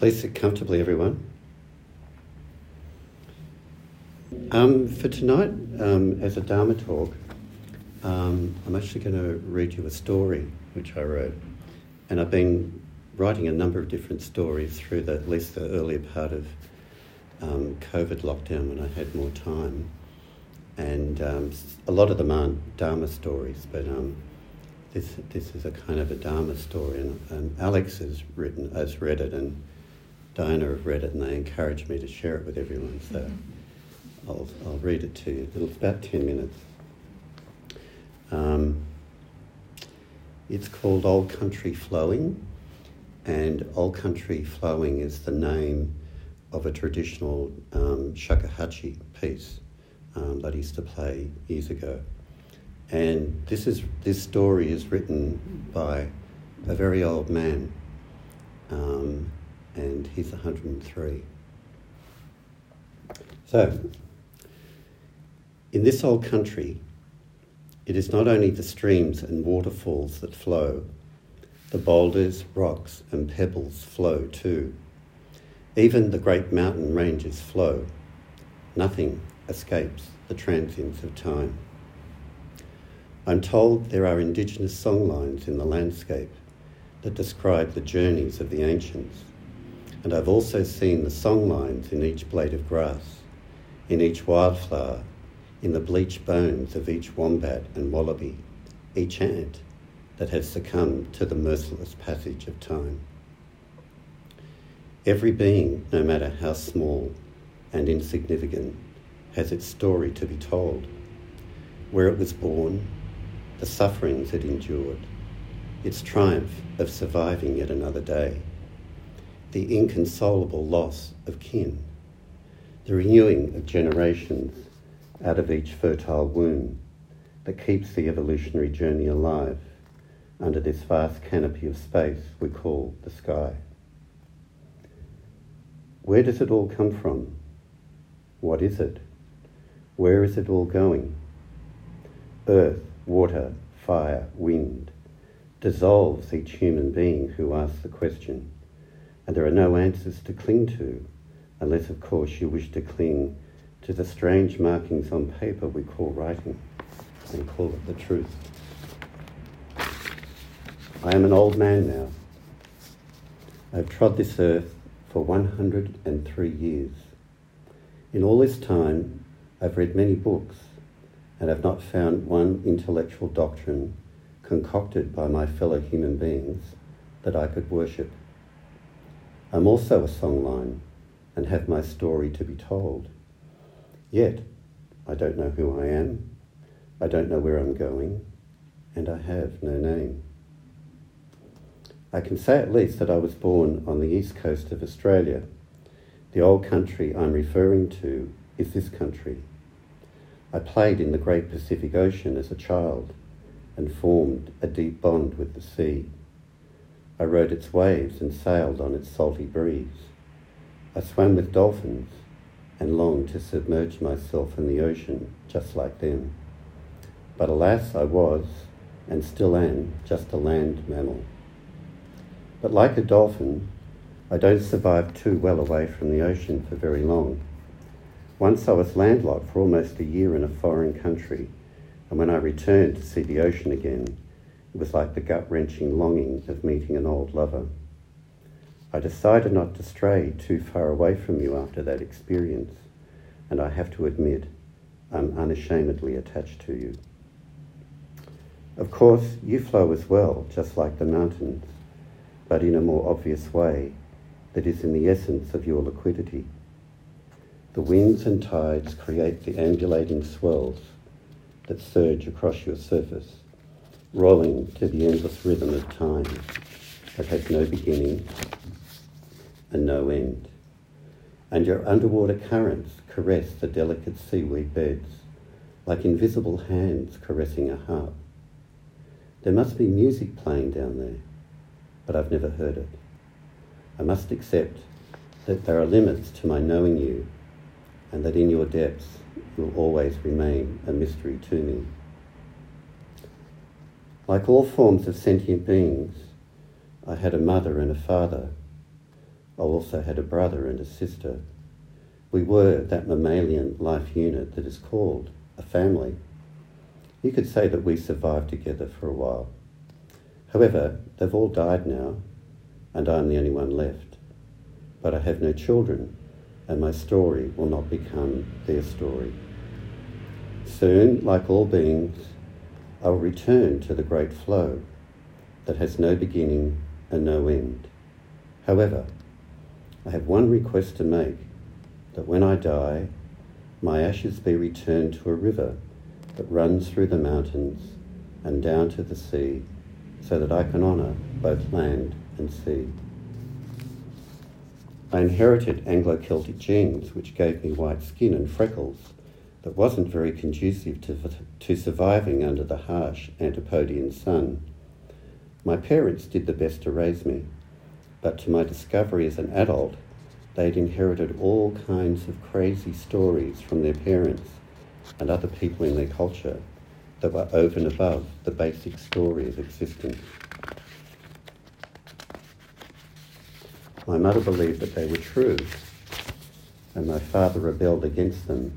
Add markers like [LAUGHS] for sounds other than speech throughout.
Please sit comfortably, everyone. Um, for tonight, um, as a Dharma talk, um, I'm actually going to read you a story which I wrote. And I've been writing a number of different stories through the, at least the earlier part of um, COVID lockdown when I had more time. And um, a lot of them aren't Dharma stories, but um, this, this is a kind of a Dharma story. And Alex has written, has read it, and Diana have read it, and they encouraged me to share it with everyone. So. Mm-hmm. I'll, I'll read it to you. It's about 10 minutes. Um, it's called Old Country Flowing, and Old Country Flowing is the name of a traditional um, shakuhachi piece um, that used to play years ago. And this, is, this story is written by a very old man, um, and he's 103. So, in this old country, it is not only the streams and waterfalls that flow, the boulders, rocks, and pebbles flow too. Even the great mountain ranges flow. Nothing escapes the transience of time. I'm told there are indigenous songlines in the landscape that describe the journeys of the ancients, and I've also seen the songlines in each blade of grass, in each wildflower, in the bleached bones of each wombat and wallaby, each ant that has succumbed to the merciless passage of time. Every being, no matter how small and insignificant, has its story to be told. Where it was born, the sufferings it endured, its triumph of surviving yet another day, the inconsolable loss of kin, the renewing of generations out of each fertile womb that keeps the evolutionary journey alive under this vast canopy of space we call the sky. Where does it all come from? What is it? Where is it all going? Earth, water, fire, wind dissolves each human being who asks the question, and there are no answers to cling to, unless, of course, you wish to cling to the strange markings on paper we call writing and call it the truth. I am an old man now. I've trod this earth for 103 years. In all this time, I've read many books and have not found one intellectual doctrine concocted by my fellow human beings that I could worship. I'm also a songline and have my story to be told. Yet, I don't know who I am, I don't know where I'm going, and I have no name. I can say at least that I was born on the east coast of Australia. The old country I'm referring to is this country. I played in the great Pacific Ocean as a child and formed a deep bond with the sea. I rode its waves and sailed on its salty breeze. I swam with dolphins and longed to submerge myself in the ocean just like them. But alas, I was, and still am, just a land mammal. But like a dolphin, I don't survive too well away from the ocean for very long. Once I was landlocked for almost a year in a foreign country, and when I returned to see the ocean again, it was like the gut wrenching longing of meeting an old lover. I decided not to stray too far away from you after that experience, and I have to admit, I'm unashamedly attached to you. Of course, you flow as well, just like the mountains, but in a more obvious way that is in the essence of your liquidity. The winds and tides create the ambulating swells that surge across your surface, rolling to the endless rhythm of time that has no beginning and no end. And your underwater currents caress the delicate seaweed beds like invisible hands caressing a harp. There must be music playing down there, but I've never heard it. I must accept that there are limits to my knowing you and that in your depths you'll always remain a mystery to me. Like all forms of sentient beings, I had a mother and a father I also had a brother and a sister. We were that mammalian life unit that is called a family. You could say that we survived together for a while. However, they've all died now, and I'm the only one left. But I have no children, and my story will not become their story. Soon, like all beings, I will return to the great flow that has no beginning and no end. However, I have one request to make that when I die, my ashes be returned to a river that runs through the mountains and down to the sea so that I can honour both land and sea. I inherited Anglo Celtic genes, which gave me white skin and freckles that wasn't very conducive to, to surviving under the harsh Antipodean sun. My parents did the best to raise me, but to my discovery as an adult, they'd inherited all kinds of crazy stories from their parents and other people in their culture that were over and above the basic story of existence. My mother believed that they were true, and my father rebelled against them,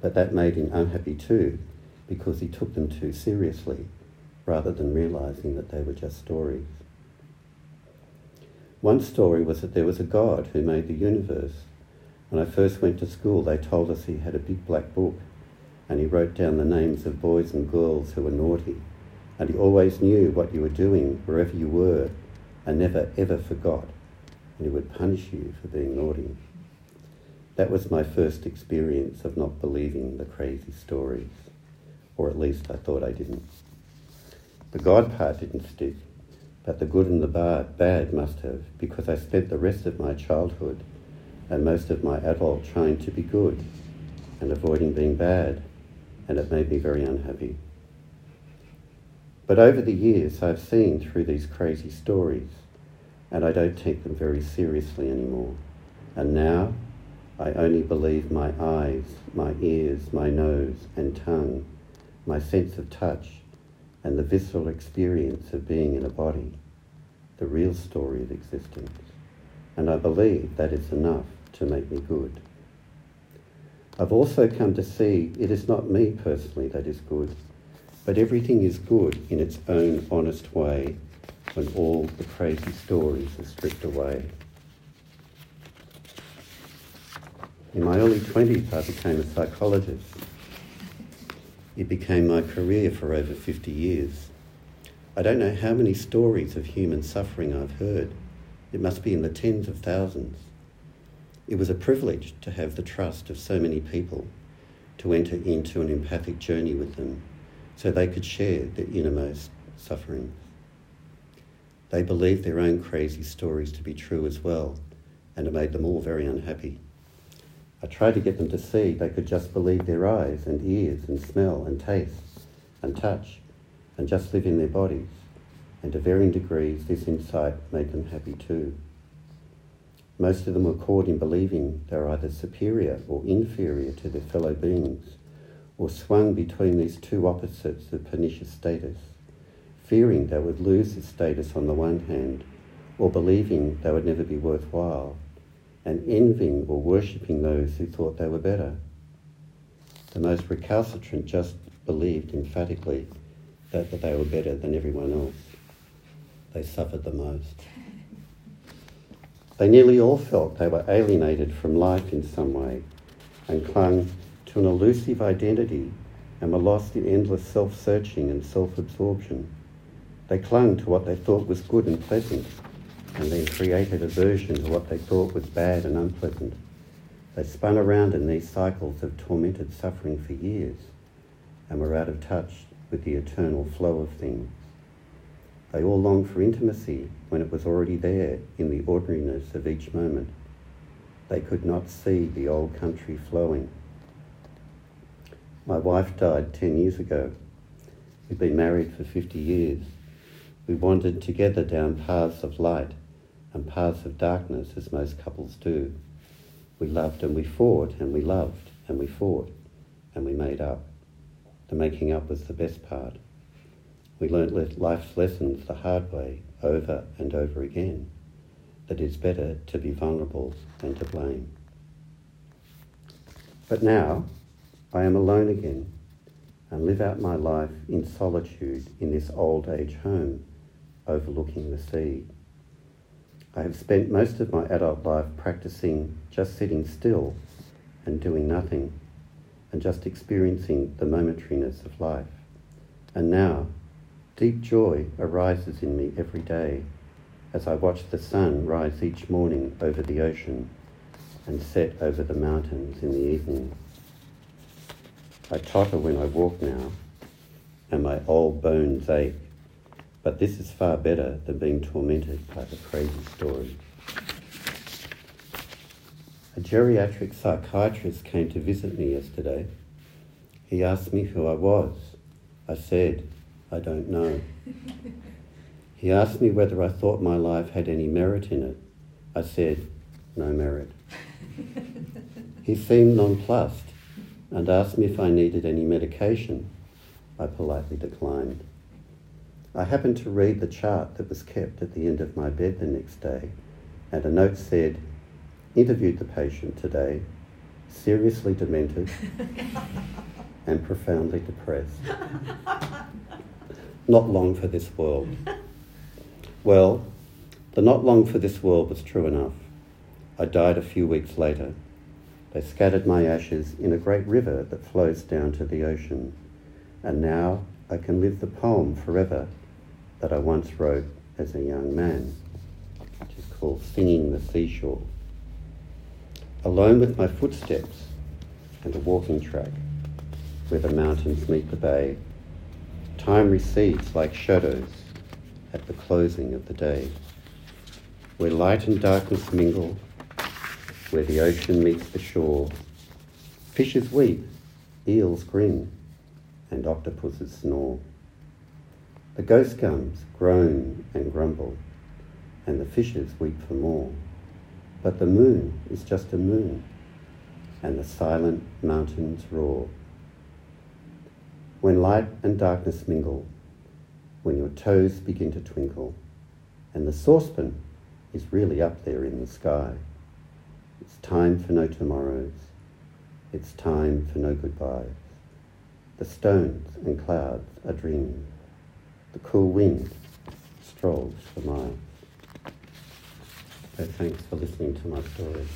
but that made him unhappy too, because he took them too seriously, rather than realizing that they were just stories. One story was that there was a God who made the universe. When I first went to school, they told us he had a big black book and he wrote down the names of boys and girls who were naughty. And he always knew what you were doing wherever you were and never ever forgot. And he would punish you for being naughty. That was my first experience of not believing the crazy stories, or at least I thought I didn't. The God part didn't stick, but the good and the bad, must have, because I spent the rest of my childhood and most of my adult trying to be good and avoiding being bad and it made me very unhappy. But over the years, I've seen through these crazy stories, and I don't take them very seriously anymore. And now, I only believe my eyes, my ears, my nose and tongue, my sense of touch, and the visceral experience of being in a body, the real story of existence. And I believe that is enough to make me good. I've also come to see it is not me personally that is good, but everything is good in its own honest way when all the crazy stories are stripped away. In my early 20s, I became a psychologist. It became my career for over 50 years. I don't know how many stories of human suffering I've heard. It must be in the tens of thousands. It was a privilege to have the trust of so many people to enter into an empathic journey with them so they could share their innermost sufferings. They believed their own crazy stories to be true as well, and it made them all very unhappy. I tried to get them to see. They could just believe their eyes and ears and smell and taste and touch and just live in their bodies, and to varying degrees this insight made them happy too. Most of them were caught in believing they were either superior or inferior to their fellow beings, or swung between these two opposites of pernicious status, fearing they would lose this status on the one hand, or believing they would never be worthwhile, and envying or worshipping those who thought they were better. The most recalcitrant just believed emphatically that, that they were better than everyone else. They suffered the most. They nearly all felt they were alienated from life in some way and clung to an elusive identity and were lost in endless self searching and self absorption. They clung to what they thought was good and pleasant and then created aversion to what they thought was bad and unpleasant. They spun around in these cycles of tormented suffering for years and were out of touch with the eternal flow of things. They all longed for intimacy when it was already there in the ordinariness of each moment. They could not see the old country flowing. My wife died 10 years ago. We've been married for 50 years. We wandered together down paths of light and paths of darkness as most couples do. We loved and we fought and we loved and we fought and we made up. The making up was the best part. We learnt life's lessons the hard way over and over again. that it's better to be vulnerable than to blame. But now I am alone again and live out my life in solitude in this old age home overlooking the sea. I have spent most of my adult life practicing just sitting still and doing nothing and just experiencing the momentariness of life. And now, deep joy arises in me every day as I watch the sun rise each morning over the ocean and set over the mountains in the evening. I totter when I walk now, and my old bones ache, but this is far better than being tormented by the crazy story. A geriatric psychiatrist came to visit me yesterday. He asked me who I was. I said, I don't know. He asked me whether I thought my life had any merit in it. I said, no merit. he seemed nonplussed and asked me if I needed any medication. I politely declined. I happened to read the chart that was kept at the end of my bed the next day, and a note said, Interviewed the patient today, seriously demented [LAUGHS] and profoundly depressed. Not long for this world. Well, the not long for this world was true enough. I died a few weeks later they scattered my ashes in a great river that flows down to the ocean, and now I can live the poem forever that I once wrote as a young man, which is called Singing the Seashore. Alone with my footsteps and a walking track where the mountains meet the bay, time recedes like shadows at the closing of the day, where light and darkness mingle where the ocean meets the shore. Fishes weep, eels grin, and octopuses snore. The ghost gums groan and grumble, and the fishes weep for more. But the moon is just a moon, and the silent mountains roar. When light and darkness mingle, when your toes begin to twinkle, and the saucepan is really up there in the sky. It's time for no tomorrows. It's time for no goodbyes. The stones and clouds are dreaming. Cool wind strolls for miles. So thanks for listening to my story.